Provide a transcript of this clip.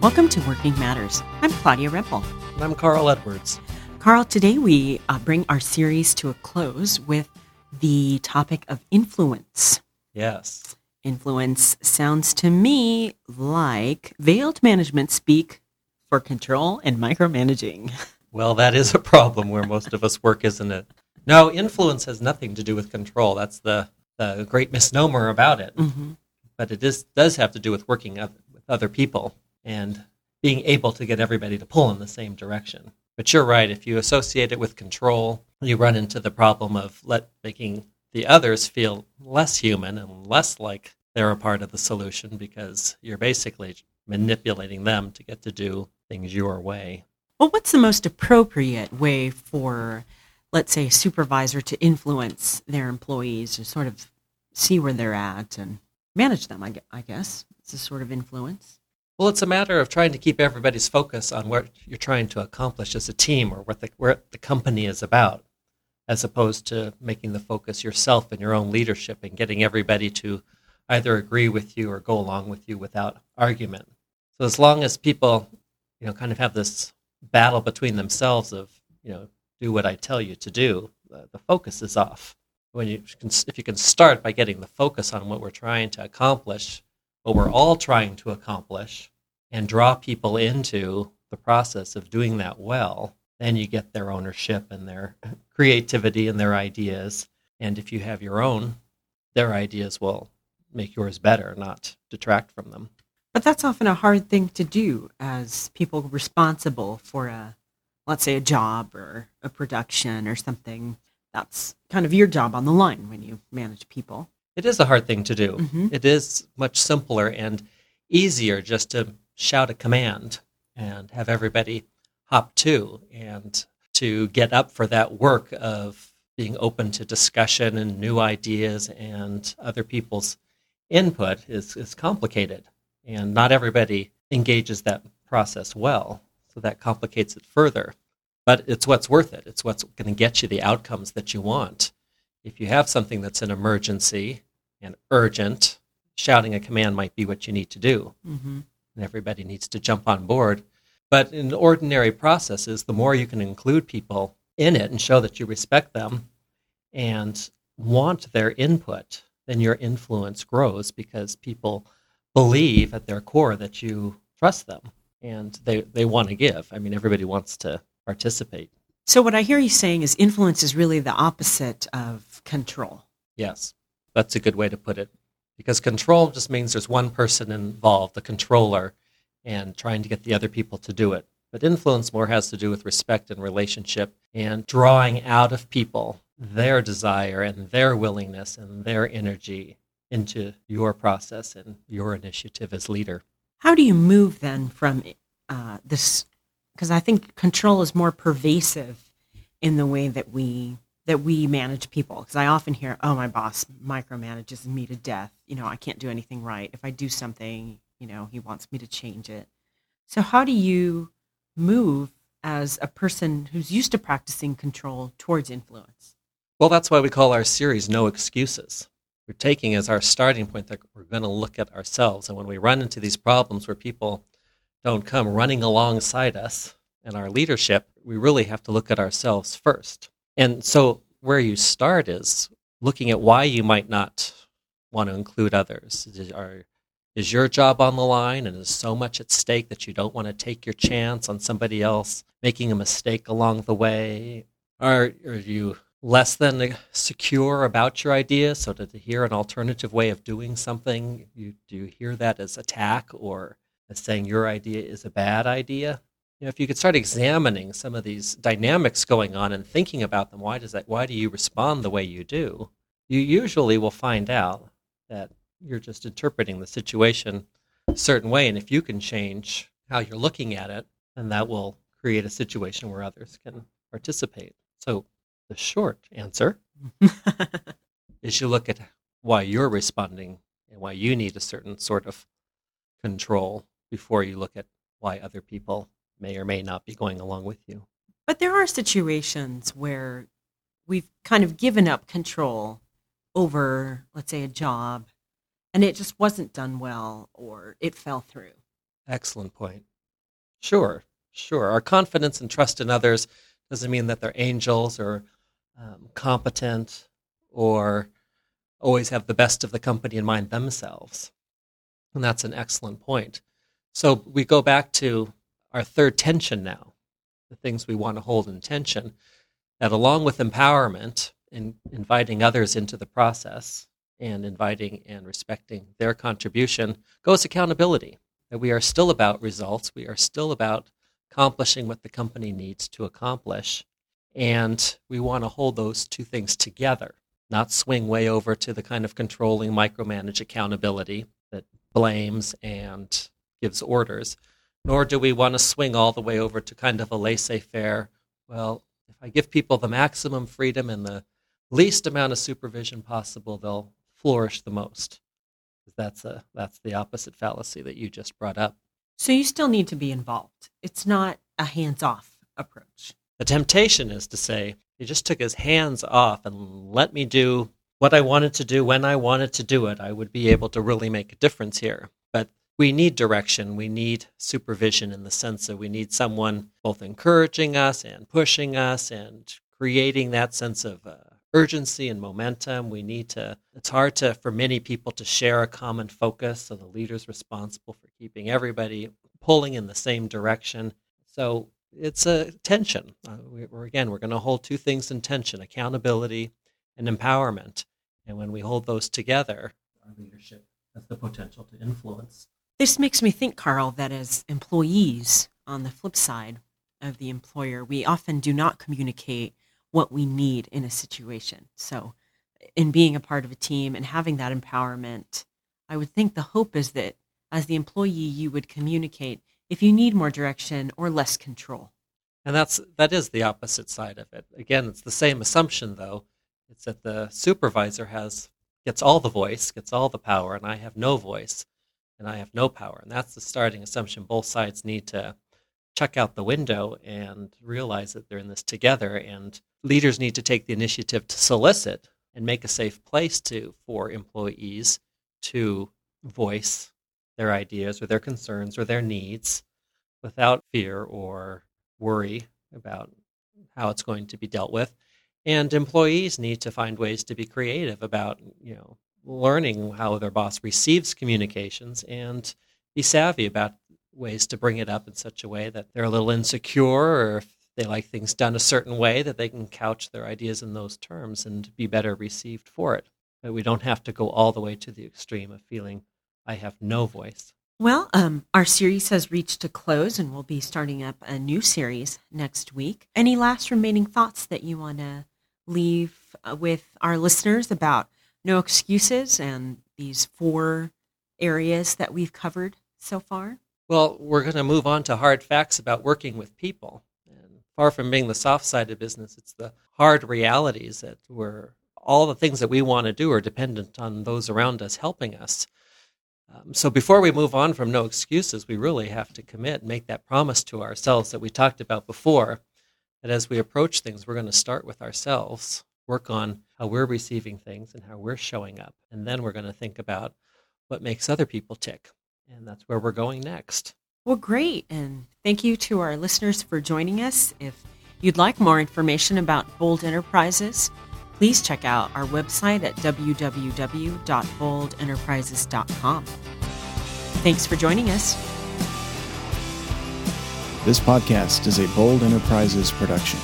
Welcome to Working Matters. I'm Claudia Rempel. And I'm Carl Edwards. Carl, today we uh, bring our series to a close with the topic of influence. Yes. Influence sounds to me like veiled management speak for control and micromanaging. Well, that is a problem where most of us work, isn't it? No, influence has nothing to do with control. That's the, the great misnomer about it. Mm-hmm. But it is, does have to do with working with other people and being able to get everybody to pull in the same direction. But you're right. If you associate it with control, you run into the problem of let making the others feel less human and less like they're a part of the solution because you're basically manipulating them to get to do things your way. Well, what's the most appropriate way for, let's say, a supervisor to influence their employees to sort of see where they're at and manage them? I, I guess it's a sort of influence. Well, it's a matter of trying to keep everybody's focus on what you're trying to accomplish as a team or what the, the company is about, as opposed to making the focus yourself and your own leadership and getting everybody to either agree with you or go along with you without argument. So as long as people, you know, kind of have this battle between themselves of you know do what I tell you to do, the, the focus is off. When you can, if you can start by getting the focus on what we're trying to accomplish, what we're all trying to accomplish, and draw people into the process of doing that well, then you get their ownership and their creativity and their ideas. And if you have your own, their ideas will make yours better, not detract from them. But that's often a hard thing to do as people responsible for a, let's say, a job or a production or something. That's kind of your job on the line when you manage people. It is a hard thing to do. Mhm. It is much simpler and easier just to shout a command and have everybody hop to and to get up for that work of being open to discussion and new ideas and other people's input is, is complicated and not everybody engages that process well so that complicates it further but it's what's worth it it's what's going to get you the outcomes that you want if you have something that's an emergency and urgent shouting a command might be what you need to do Mm-hmm. and everybody needs to jump on board but in ordinary processes the more you can include people in it and show that you respect them and want their input then your influence grows because people believe at their core that you trust them and they, they want to give. I mean, everybody wants to participate. So, what I hear you saying is influence is really the opposite of control. Yes, that's a good way to put it. Because control just means there's one person involved, the controller, and trying to get the other people to do it. But influence more has to do with respect and relationship and drawing out of people their desire and their willingness and their energy into your process and your initiative as leader. How do you move then from uh, this? Because I think control is more pervasive in the way that we that we manage people. Because I often hear, "Oh, my boss micromanages me to death. You know, I can't do anything right. If I do something, you know, he wants me to change it." So, how do you move as a person who's used to practicing control towards influence? Well, that's why we call our series No Excuses. We're taking as our starting point that we're going to look at ourselves. And when we run into these problems where people don't come running alongside us and our leadership, we really have to look at ourselves first. And so, where you start is looking at why you might not want to include others. Is, are, is your job on the line and is so much at stake that you don't want to take your chance on somebody else making a mistake along the way? Are, are you less than secure about your idea so to hear an alternative way of doing something you do you hear that as attack or as saying your idea is a bad idea you know if you could start examining some of these dynamics going on and thinking about them why does that why do you respond the way you do? You usually will find out that you're just interpreting the situation a certain way and if you can change how you're looking at it then that will create a situation where others can participate. So the short answer is you look at why you're responding and why you need a certain sort of control before you look at why other people may or may not be going along with you. But there are situations where we've kind of given up control over, let's say, a job, and it just wasn't done well or it fell through. Excellent point. Sure, sure. Our confidence and trust in others doesn't mean that they're angels or um, competent or always have the best of the company in mind themselves. And that's an excellent point. So we go back to our third tension now, the things we want to hold in tension, that along with empowerment and inviting others into the process and inviting and respecting their contribution goes accountability. That we are still about results, we are still about accomplishing what the company needs to accomplish. And we want to hold those two things together, not swing way over to the kind of controlling, micromanage accountability that blames and gives orders, nor do we want to swing all the way over to kind of a laissez faire. Well, if I give people the maximum freedom and the least amount of supervision possible, they'll flourish the most. That's a that's the opposite fallacy that you just brought up. So you still need to be involved. It's not a hands-off approach. The temptation is to say, he just took his hands off and let me do what I wanted to do when I wanted to do it. I would be able to really make a difference here. But we need direction. We need supervision in the sense that we need someone both encouraging us and pushing us and creating that sense of uh, urgency and momentum. We need to, it's hard to, for many people to share a common focus. So the leader's responsible for keeping everybody pulling in the same direction. So it's a tension. Uh, we, are again, we're going to hold two things in tension accountability and empowerment. And when we hold those together, our leadership has the potential to influence. This makes me think, Carl, that as employees, on the flip side of the employer, we often do not communicate what we need in a situation. So, in being a part of a team and having that empowerment, I would think the hope is that as the employee, you would communicate if you need more direction or less control. And that's that is the opposite side of it. Again, it's the same assumption though. It's that the supervisor has gets all the voice, gets all the power, and I have no voice and I have no power. And that's the starting assumption both sides need to check out the window and realize that they're in this together and leaders need to take the initiative to solicit and make a safe place to for employees to voice their ideas or their concerns or their needs without fear or worry about how it's going to be dealt with and employees need to find ways to be creative about you know learning how their boss receives communications and be savvy about ways to bring it up in such a way that they're a little insecure or if they like things done a certain way that they can couch their ideas in those terms and be better received for it. But we don't have to go all the way to the extreme of feeling I have no voice. Well, um, our series has reached a close and we'll be starting up a new series next week. Any last remaining thoughts that you want to leave uh, with our listeners about no excuses and these four areas that we've covered so far? Well, we're going to move on to hard facts about working with people. And far from being the soft side of business, it's the hard realities that we're all the things that we want to do are dependent on those around us helping us. Um, so before we move on from no excuses, we really have to commit, and make that promise to ourselves that we talked about before, that as we approach things, we're going to start with ourselves, work on how we're receiving things and how we're showing up, and then we're going to think about what makes other people tick and that's where we're going next. Well, great. And thank you to our listeners for joining us. If you'd like more information about Bold Enterprises, please check out our website at www.boldenterprises.com. Thanks for joining us. This podcast is a Bold Enterprises production.